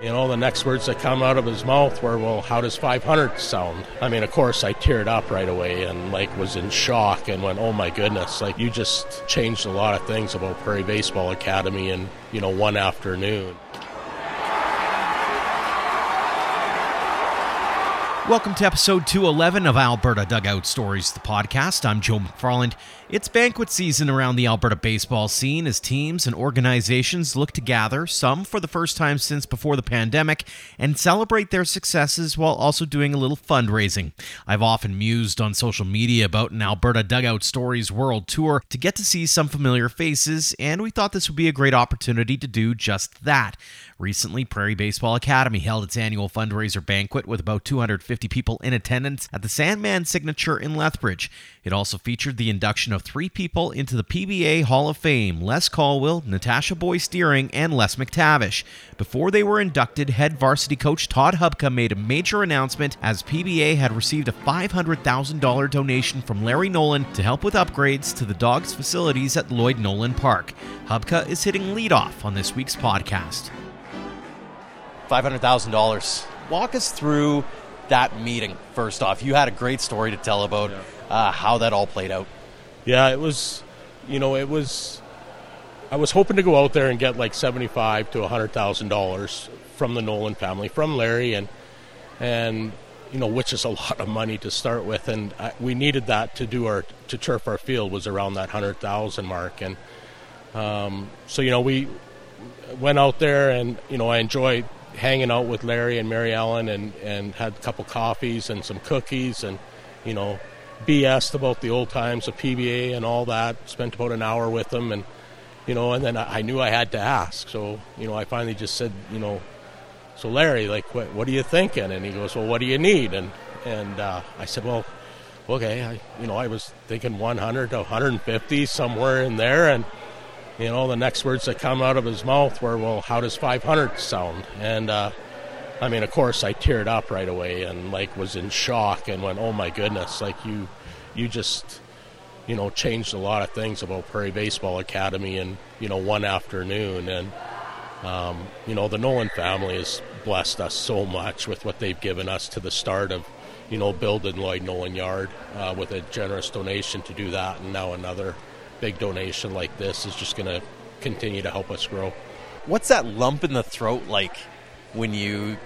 You know, the next words that come out of his mouth were, well, how does 500 sound? I mean, of course, I teared up right away and, like, was in shock and went, oh my goodness, like, you just changed a lot of things about Prairie Baseball Academy in, you know, one afternoon. Welcome to episode 211 of Alberta Dugout Stories, the podcast. I'm Joe McFarland. It's banquet season around the Alberta baseball scene as teams and organizations look to gather, some for the first time since before the pandemic, and celebrate their successes while also doing a little fundraising. I've often mused on social media about an Alberta Dugout Stories World Tour to get to see some familiar faces, and we thought this would be a great opportunity to do just that. Recently, Prairie Baseball Academy held its annual fundraiser banquet with about 250 people in attendance at the Sandman Signature in Lethbridge. It also featured the induction of three people into the PBA Hall of Fame Les Caldwell, Natasha Boyce Deering, and Les McTavish. Before they were inducted, head varsity coach Todd Hubka made a major announcement as PBA had received a $500,000 donation from Larry Nolan to help with upgrades to the Dawgs facilities at Lloyd Nolan Park. Hubka is hitting leadoff on this week's podcast. $500,000. Walk us through that meeting, first off. You had a great story to tell about uh, how that all played out. Yeah, it was, you know, it was. I was hoping to go out there and get like seventy-five to hundred thousand dollars from the Nolan family, from Larry, and and you know, which is a lot of money to start with, and I, we needed that to do our to turf our field was around that hundred thousand mark, and um, so you know we went out there, and you know I enjoyed hanging out with Larry and Mary Ellen, and and had a couple coffees and some cookies, and you know BS'd about the old times of PBA and all that. Spent about an hour with them, and you know, and then I, I knew I had to ask. So you know, I finally just said, you know, so Larry, like, what, what are you thinking? And he goes, well, what do you need? And and uh, I said, well, okay, I, you know, I was thinking 100 to 150 somewhere in there, and you know, the next words that come out of his mouth were, well, how does 500 sound? And uh, I mean, of course, I teared up right away and like was in shock and went, "Oh my goodness!" Like you, you just, you know, changed a lot of things about Prairie Baseball Academy in you know one afternoon. And um, you know, the Nolan family has blessed us so much with what they've given us to the start of, you know, building Lloyd Nolan Yard uh, with a generous donation to do that, and now another big donation like this is just going to continue to help us grow. What's that lump in the throat like when you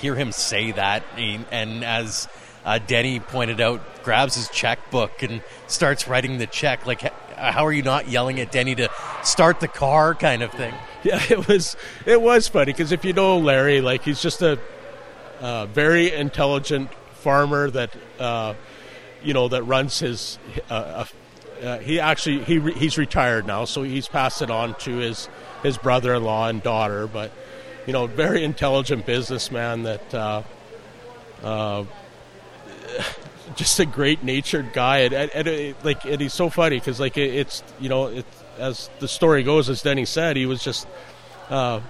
hear him say that, and as uh, Denny pointed out, grabs his checkbook and starts writing the check. Like, how are you not yelling at Denny to start the car, kind of thing? Yeah, it was it was funny because if you know Larry, like he's just a uh, very intelligent farmer that uh, you know that runs his. Uh, uh he actually he he's retired now, so he's passed it on to his his brother-in-law and daughter, but you know, very intelligent businessman that uh, uh, just a great natured guy, and, and, and like, and he's so funny because like it, it's you know, it, as the story goes, as Denny said, he was just. Uh,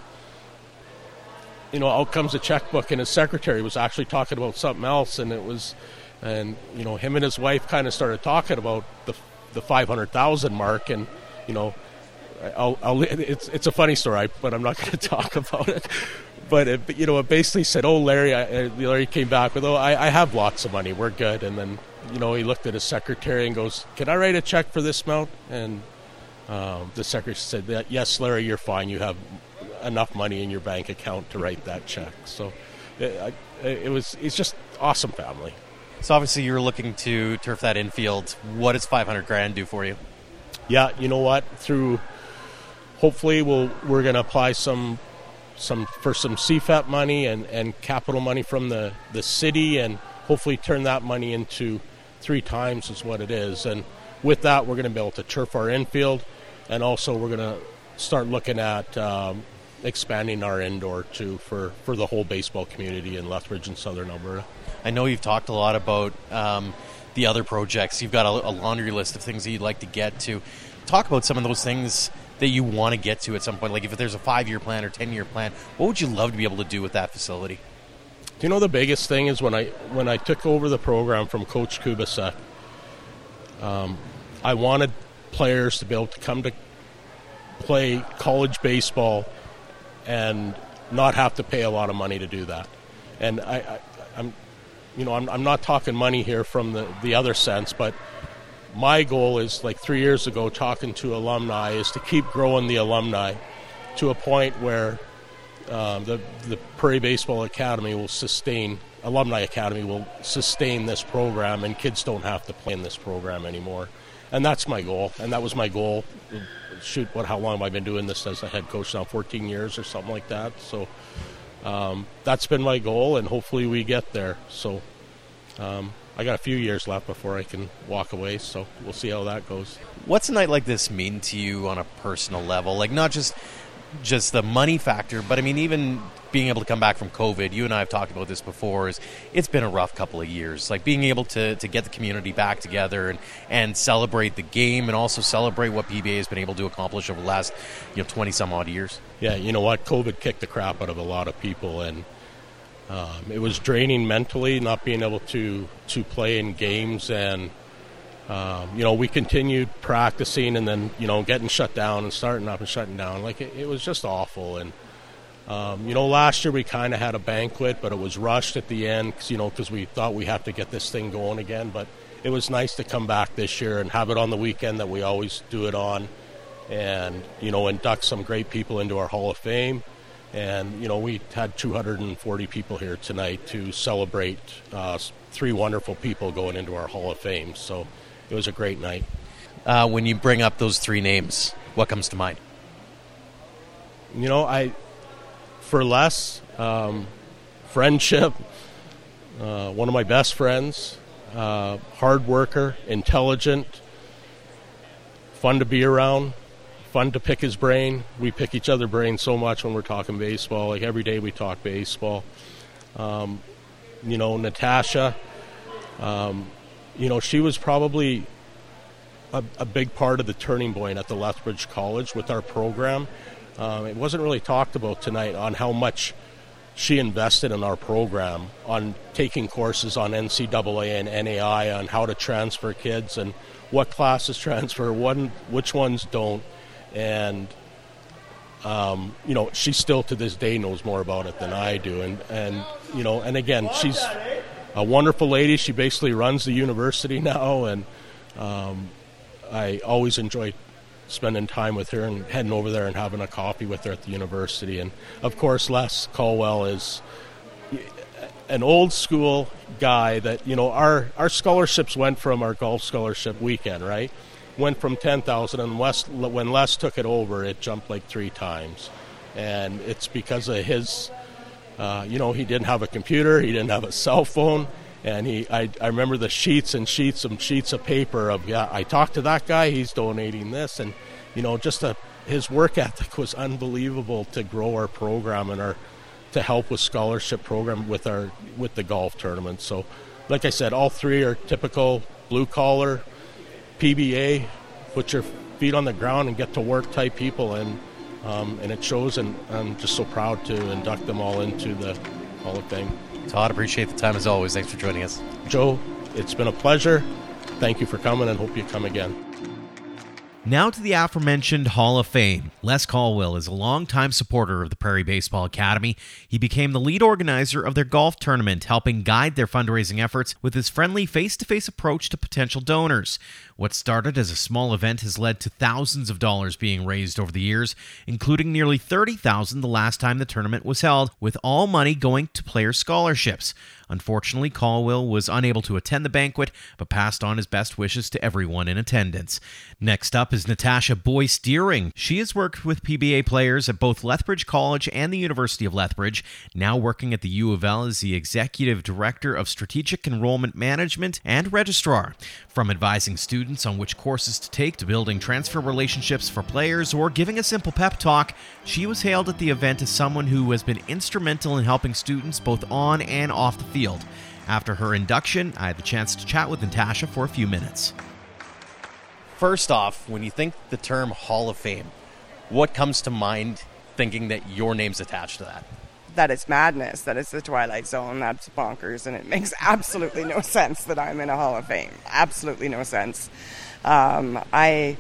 you know, out comes a checkbook, and his secretary was actually talking about something else, and it was, and you know, him and his wife kind of started talking about the the five hundred thousand mark, and you know, I'll, I'll, it's it's a funny story, but I'm not going to talk about it. But it, you know, it basically said, "Oh, Larry," I, Larry came back with, "Oh, I, I have lots of money. We're good." And then, you know, he looked at his secretary and goes, "Can I write a check for this amount?" And um, the secretary said, "Yes, Larry, you're fine. You have enough money in your bank account to write that check." So it, it was it's just awesome family. So obviously, you're looking to turf that infield. What does 500 grand do for you? Yeah, you know what? Through hopefully we'll we're going to apply some some for some CFEP money and, and capital money from the, the city and hopefully turn that money into three times is what it is. And with that, we're going to be able to turf our infield, and also we're going to start looking at um, expanding our indoor too for, for the whole baseball community in Lethbridge and Southern Alberta. I know you've talked a lot about um, the other projects. You've got a, a laundry list of things that you'd like to get to. Talk about some of those things that you want to get to at some point? Like if there's a five year plan or ten year plan, what would you love to be able to do with that facility? Do you know the biggest thing is when I when I took over the program from Coach Kubasek, um, I wanted players to be able to come to play college baseball and not have to pay a lot of money to do that. And I, I I'm, you know, I'm, I'm not talking money here from the, the other sense, but my goal is like three years ago talking to alumni is to keep growing the alumni to a point where um, the the Prairie Baseball Academy will sustain alumni academy will sustain this program and kids don't have to play in this program anymore. And that's my goal. And that was my goal. Shoot what how long have i been doing this as a head coach now? 14 years or something like that. So um, that's been my goal and hopefully we get there so um, I got a few years left before I can walk away, so we'll see how that goes. What's a night like this mean to you on a personal level? Like not just just the money factor, but I mean even being able to come back from COVID. You and I have talked about this before. Is it's been a rough couple of years. Like being able to, to get the community back together and, and celebrate the game, and also celebrate what PBA has been able to accomplish over the last you know twenty some odd years. Yeah, you know what? COVID kicked the crap out of a lot of people, and um, it was draining mentally, not being able to to play in games, and um, you know we continued practicing, and then you know getting shut down and starting up and shutting down. Like it, it was just awful, and um, you know last year we kind of had a banquet, but it was rushed at the end, cause, you know, because we thought we have to get this thing going again. But it was nice to come back this year and have it on the weekend that we always do it on, and you know induct some great people into our Hall of Fame and, you know, we had 240 people here tonight to celebrate uh, three wonderful people going into our Hall of Fame. So it was a great night. Uh, when you bring up those three names, what comes to mind? You know, I, for Les, um, friendship, uh, one of my best friends, uh, hard worker, intelligent, fun to be around fun to pick his brain. We pick each other brain so much when we're talking baseball. Like every day we talk baseball. Um, you know, Natasha. Um, you know, she was probably a, a, big part of the turning point at the Lethbridge College with our program. Um, it wasn't really talked about tonight on how much she invested in our program on taking courses on NCAA and NAIA on how to transfer kids and what classes transfer, one, which ones don't. And um, you know she still to this day knows more about it than I do, and and you know, and again, she's a wonderful lady. She basically runs the university now, and um, I always enjoy spending time with her and heading over there and having a coffee with her at the university. And of course, Les Caldwell is an old school guy that you know our our scholarships went from our golf scholarship weekend, right? went from 10,000 and when Les took it over, it jumped like three times. And it's because of his, uh, you know, he didn't have a computer, he didn't have a cell phone. And he, I, I remember the sheets and sheets and sheets of paper of, yeah, I talked to that guy, he's donating this. And, you know, just a, his work ethic was unbelievable to grow our program and our, to help with scholarship program with our, with the golf tournament. So, like I said, all three are typical blue collar, PBA, put your feet on the ground and get to work type people, and um, and it shows. And I'm just so proud to induct them all into the Hall of Fame. Todd, appreciate the time as always. Thanks for joining us. Joe, it's been a pleasure. Thank you for coming, and hope you come again. Now to the aforementioned Hall of Fame. Les Caldwell is a longtime supporter of the Prairie Baseball Academy. He became the lead organizer of their golf tournament, helping guide their fundraising efforts with his friendly face to face approach to potential donors. What started as a small event has led to thousands of dollars being raised over the years, including nearly 30,000 the last time the tournament was held, with all money going to player scholarships. Unfortunately, Caldwell was unable to attend the banquet, but passed on his best wishes to everyone in attendance. Next up is Natasha Boyce Deering. She has worked with PBA players at both Lethbridge College and the University of Lethbridge, now working at the U of L as the Executive Director of Strategic Enrollment Management and Registrar. From advising students on which courses to take to building transfer relationships for players or giving a simple pep talk, she was hailed at the event as someone who has been instrumental in helping students both on and off the field field. After her induction, I had the chance to chat with Natasha for a few minutes. First off, when you think the term Hall of Fame, what comes to mind thinking that your name's attached to that? That it's madness, that it's the Twilight Zone, that's bonkers, and it makes absolutely no sense that I'm in a Hall of Fame. Absolutely no sense. Um, I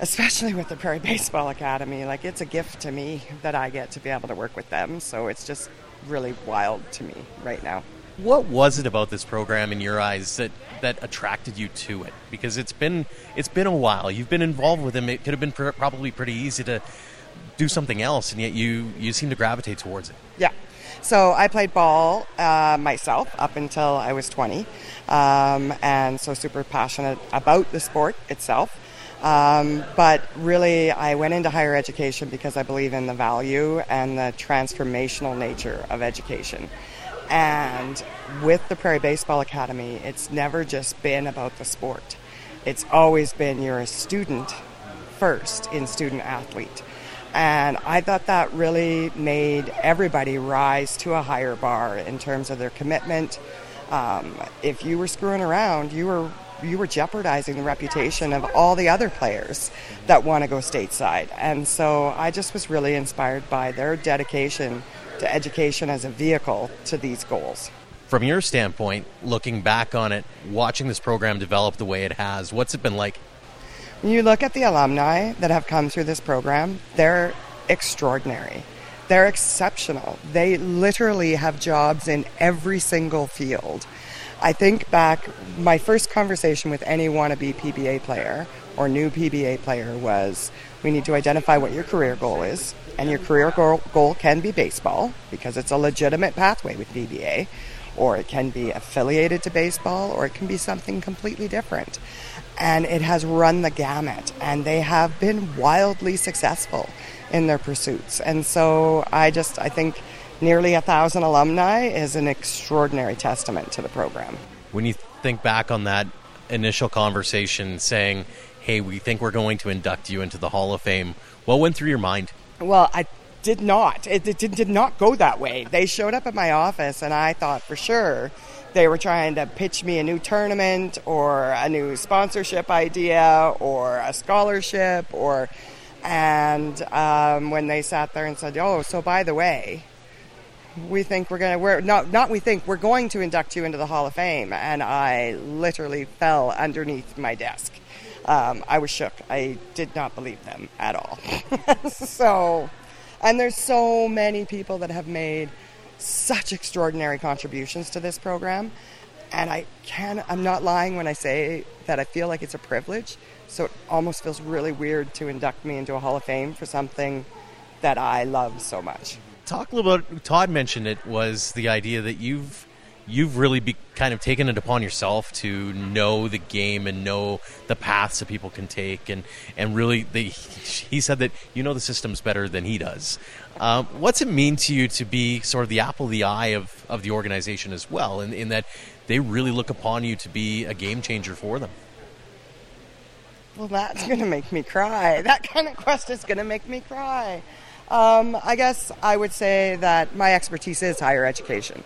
especially with the Prairie Baseball Academy. Like, it's a gift to me that I get to be able to work with them. So it's just really wild to me right now. What was it about this program in your eyes that, that attracted you to it? Because it's been it's been a while. You've been involved with them. It could have been pr- probably pretty easy to do something else, and yet you you seem to gravitate towards it. Yeah. So I played ball uh, myself up until I was 20, um, and so super passionate about the sport itself. Um, but really, I went into higher education because I believe in the value and the transformational nature of education. And with the Prairie Baseball Academy, it's never just been about the sport. It's always been you're a student first in student athlete. And I thought that really made everybody rise to a higher bar in terms of their commitment. Um, if you were screwing around, you were you were jeopardizing the reputation of all the other players that want to go stateside. And so I just was really inspired by their dedication to education as a vehicle to these goals. From your standpoint, looking back on it, watching this program develop the way it has, what's it been like? You look at the alumni that have come through this program, they're extraordinary. They're exceptional. They literally have jobs in every single field. I think back, my first conversation with any wannabe PBA player or new PBA player was we need to identify what your career goal is. And your career goal, goal can be baseball because it's a legitimate pathway with PBA, or it can be affiliated to baseball, or it can be something completely different. And it has run the gamut, and they have been wildly successful in their pursuits. And so I just, I think nearly a thousand alumni is an extraordinary testament to the program. When you think back on that initial conversation saying, hey, we think we're going to induct you into the Hall of Fame, what went through your mind? Well, I did not. It, it did, did not go that way. They showed up at my office, and I thought for sure they were trying to pitch me a new tournament or a new sponsorship idea or a scholarship or and um, when they sat there and said oh so by the way we think we're going to we're not not we think we're going to induct you into the hall of fame. And i literally fell underneath my desk. Um, i was shook. I did not believe them at all. So and there's so many people that have made such extraordinary contributions to this program. And I can I'm not lying when I say that I feel like it's a privilege. So it almost feels really weird to induct me into a Hall of Fame for something that I love so much. Talk a little bit. Todd mentioned it was the idea that you've you've really be kind of taken it upon yourself to know the game and know the paths that people can take and and really he said that you know the systems better than he does. Um, what's it mean to you to be sort of the apple of the eye of, of the organization as well in, in that they really look upon you to be a game changer for them? Well that's going to make me cry. That kind of question is going to make me cry. Um, i guess i would say that my expertise is higher education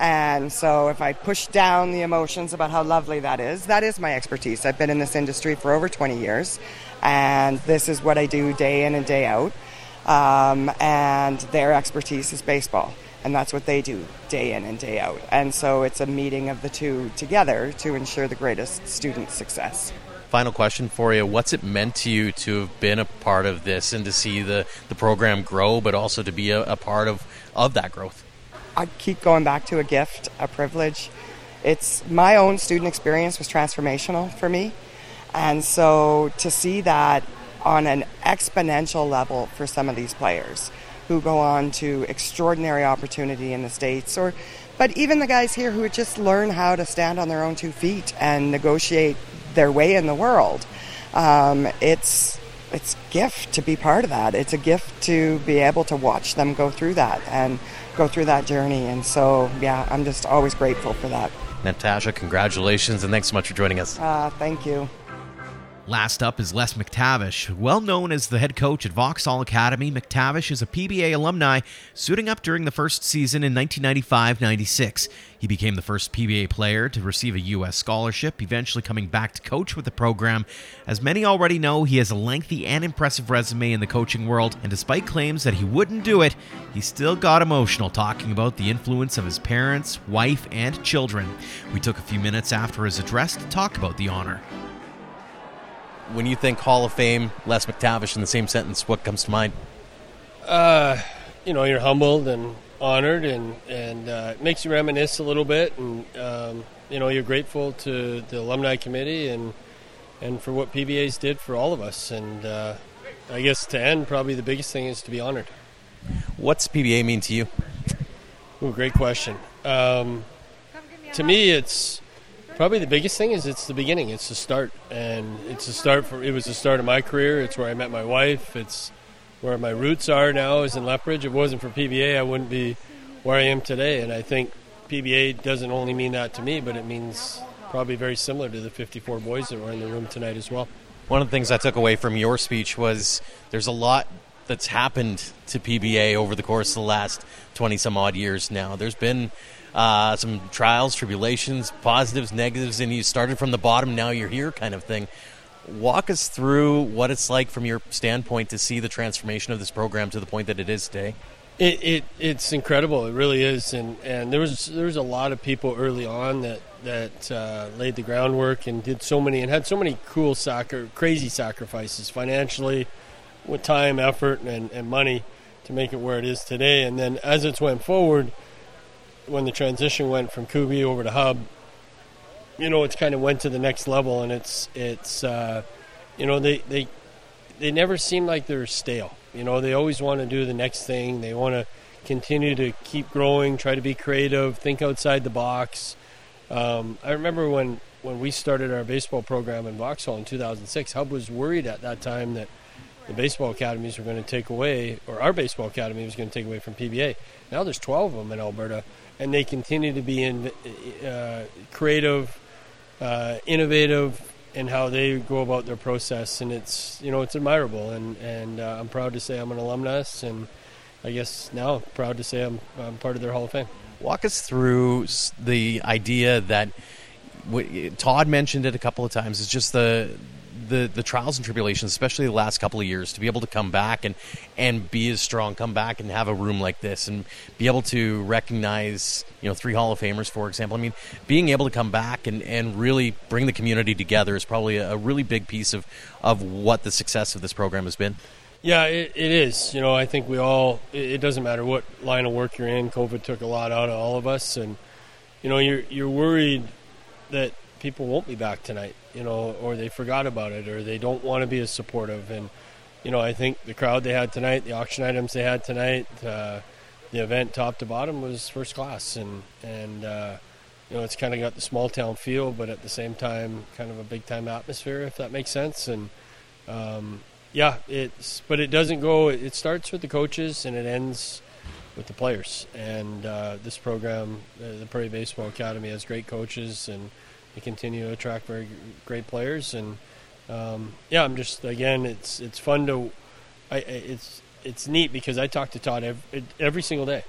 and so, if I push down the emotions about how lovely that is, that is my expertise. I've been in this industry for over 20 years, and this is what I do day in and day out. Um, and their expertise is baseball, and that's what they do day in and day out. And so, it's a meeting of the two together to ensure the greatest student success. Final question for you. What's it meant to you to have been a part of this and to see the, the program grow, but also to be a, a part of, of that growth? I keep going back to a gift, a privilege. It's my own student experience was transformational for me. And so to see that on an exponential level for some of these players who go on to extraordinary opportunity in the States or but even the guys here who just learn how to stand on their own two feet and negotiate their way in the world. Um, it's it's a gift to be part of that. It's a gift to be able to watch them go through that and go through that journey. And so, yeah, I'm just always grateful for that. Natasha, congratulations and thanks so much for joining us. Uh, thank you. Last up is Les McTavish. Well known as the head coach at Vauxhall Academy, McTavish is a PBA alumni suiting up during the first season in 1995 96. He became the first PBA player to receive a U.S. scholarship, eventually coming back to coach with the program. As many already know, he has a lengthy and impressive resume in the coaching world, and despite claims that he wouldn't do it, he still got emotional talking about the influence of his parents, wife, and children. We took a few minutes after his address to talk about the honor. When you think Hall of Fame, Les McTavish in the same sentence, what comes to mind? Uh, you know, you're humbled and honored, and and uh, it makes you reminisce a little bit, and um, you know, you're grateful to the alumni committee and and for what PBA's did for all of us, and uh, I guess to end, probably the biggest thing is to be honored. What's PBA mean to you? Ooh, great question. Um, to me, it's probably the biggest thing is it's the beginning. It's the start, and it's the start for. It was the start of my career. It's where I met my wife. It's where my roots are now. Is in Lethbridge. If it wasn't for PBA, I wouldn't be where I am today. And I think PBA doesn't only mean that to me, but it means probably very similar to the 54 boys that were in the room tonight as well. One of the things I took away from your speech was there's a lot that's happened to PBA over the course of the last 20 some odd years now. There's been uh, some trials, tribulations, positives, negatives, and you started from the bottom, now you're here kind of thing. Walk us through what it's like from your standpoint to see the transformation of this program to the point that it is today. It, it it's incredible. It really is, and and there was there was a lot of people early on that that uh, laid the groundwork and did so many and had so many cool soccer crazy sacrifices financially, with time, effort, and, and money to make it where it is today. And then as it's went forward, when the transition went from Kubi over to Hub, you know, it's kind of went to the next level, and it's it's uh, you know they they they never seem like they're stale you know, they always want to do the next thing. They want to continue to keep growing, try to be creative, think outside the box. Um, I remember when, when we started our baseball program in Vauxhall in 2006, Hub was worried at that time that the baseball academies were going to take away, or our baseball academy was going to take away from PBA. Now there's 12 of them in Alberta, and they continue to be in, uh, creative, uh, innovative, and how they go about their process, and it's you know it's admirable, and and uh, I'm proud to say I'm an alumnus, and I guess now proud to say I'm, I'm part of their Hall of Fame. Walk us through the idea that Todd mentioned it a couple of times. It's just the the the trials and tribulations, especially the last couple of years, to be able to come back and and be as strong, come back and have a room like this, and be able to recognize you know three Hall of Famers, for example. I mean, being able to come back and and really bring the community together is probably a, really big piece of of what the success of this program has been. Yeah, it, it is. You know, I think we all. It, it doesn't matter what line of work you're in. COVID took a lot out of all of us, and you know, you're you're worried that people won't be back tonight, you know, or they forgot about it, or they don't want to be as supportive. And you know, I think the crowd they had tonight, the auction items they had tonight, uh, the event top to bottom was first class, and and uh, you know, it's kind of got the small town feel, but at the same time, kind of a big time atmosphere, if that makes sense. And um, yeah, it's but it doesn't go. It starts with the coaches and it ends with the players. And uh, this program, uh, the Prairie Baseball Academy, has great coaches and they continue to attract very great players, and um, yeah, I'm just again, it's it's fun to, I, it's it's neat because I talk to Todd every, every single day,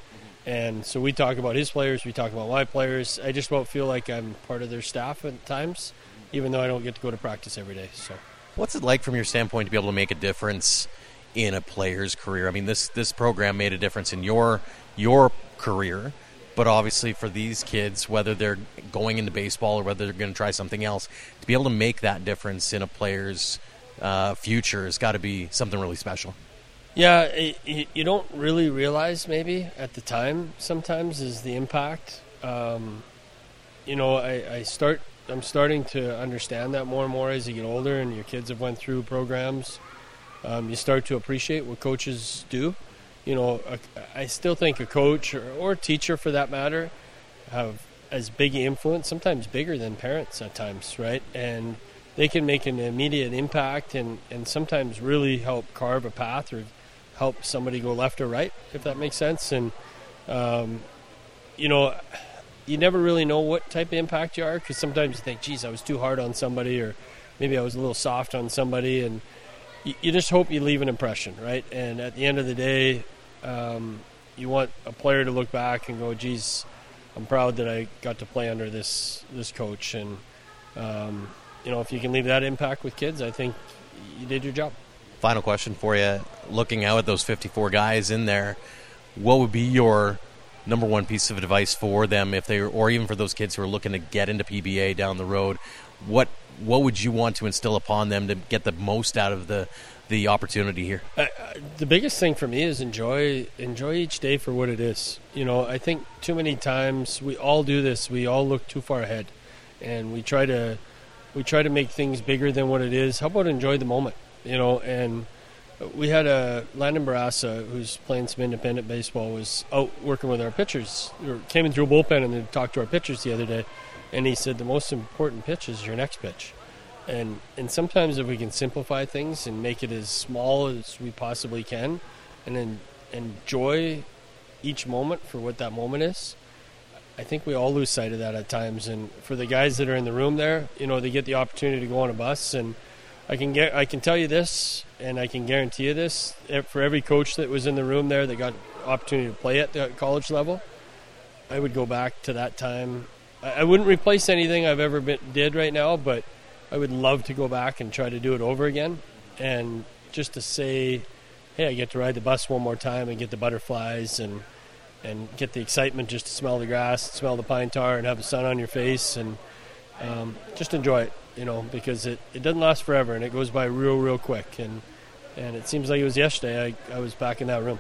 and so we talk about his players, we talk about my players. I just won't feel like I'm part of their staff at times, even though I don't get to go to practice every day. So, what's it like from your standpoint to be able to make a difference in a player's career? I mean, this this program made a difference in your your career but obviously, for these kids, whether they're going into baseball or whether they're going to try something else, to be able to make that difference in a player's uh, future has got to be something really special. Yeah, it, you don't really realize maybe at the time sometimes is the impact. Um, you know, I, I start I'm starting to understand that more and more as you get older and your kids have went through programs. Um, you start to appreciate what coaches do you know, I still think a coach or, or teacher, for that matter, have as big influence, sometimes bigger than parents at times, right? And they can make an immediate impact and, and sometimes really help carve a path or help somebody go left or right, if that makes sense. And, um, you know, you never really know what type of impact you are because sometimes you think, geez, I was too hard on somebody or maybe I was a little soft on somebody. And, you, just hope you leave an impression, right? And at the end of the day, um, you want a player to look back and go, "Geez, I'm proud that I got to play under this this coach." And um, you know, if you can leave that impact with kids, I think you did your job. Final question for you: Looking out at those 54 guys in there, what would be your number one piece of advice for them if they or even for those kids who are looking to get into PBA down the road? What what would you want to instill upon them to get the most out of the the opportunity here? Uh, the biggest thing for me is enjoy enjoy each day for what it is. You know, I think too many times we all do this. We all look too far ahead, and we try to we try to make things bigger than what it is. How about enjoy the moment? You know, and we had a Landon Barassa who's playing some independent baseball was out working with our pitchers. Came in through a bullpen and then talked to our pitchers the other day, and he said the most important pitch is your next pitch. And and sometimes if we can simplify things and make it as small as we possibly can, and then enjoy each moment for what that moment is, I think we all lose sight of that at times. And for the guys that are in the room there, you know, they get the opportunity to go on a bus, and I can get I can tell you this, and I can guarantee you this: for every coach that was in the room there that got opportunity to play at the college level, I would go back to that time. I, wouldn't replace anything I've ever been, did right now, but I would love to go back and try to do it over again, and just to say, hey, I get to ride the bus one more time and get the butterflies and and get the excitement just to smell the grass, smell the pine tar, and have the sun on your face, and um, just enjoy it. You know, because it, it doesn't last forever and it goes by real, real quick. And and it seems like it was yesterday. I, I was back in that room.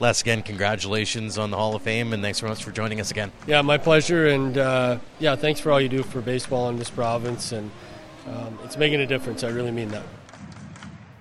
Les, again, congratulations on the Hall of Fame, and thanks very much for joining us again. Yeah, my pleasure, and uh, yeah, thanks for all you do for baseball in this province, and um, it's making a difference. I really mean that.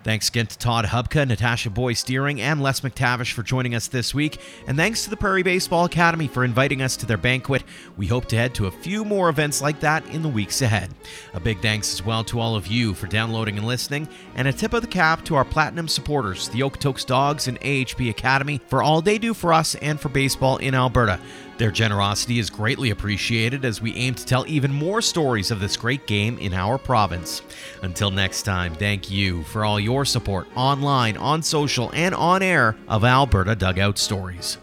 Thanks again to Todd Hubka, Natasha Boyce Deering, and Les McTavish for joining us this week. And thanks to the Prairie Baseball Academy for inviting us to their banquet. We hope to head to a few more events like that in the weeks ahead. A big thanks as well to all of you for downloading and listening. And a tip of the cap to our platinum supporters, the Okotoks Dawgs and AHP Academy, for all they do for us and for baseball in Alberta. Their generosity is greatly appreciated as we aim to tell even more stories of this great game in our province. Until next time, thank you for all your support online, on social, and on air of Alberta Dugout Stories.